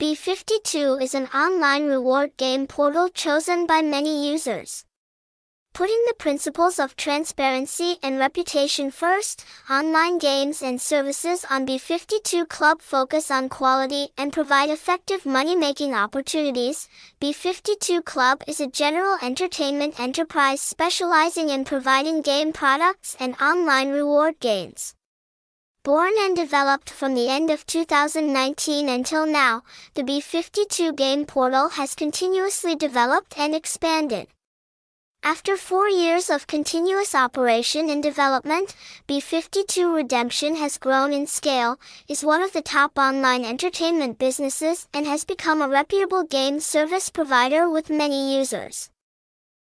B52 is an online reward game portal chosen by many users. Putting the principles of transparency and reputation first, online games and services on B52 Club focus on quality and provide effective money-making opportunities. B52 Club is a general entertainment enterprise specializing in providing game products and online reward gains. Born and developed from the end of 2019 until now, the B52 game portal has continuously developed and expanded. After four years of continuous operation and development, B52 Redemption has grown in scale, is one of the top online entertainment businesses, and has become a reputable game service provider with many users.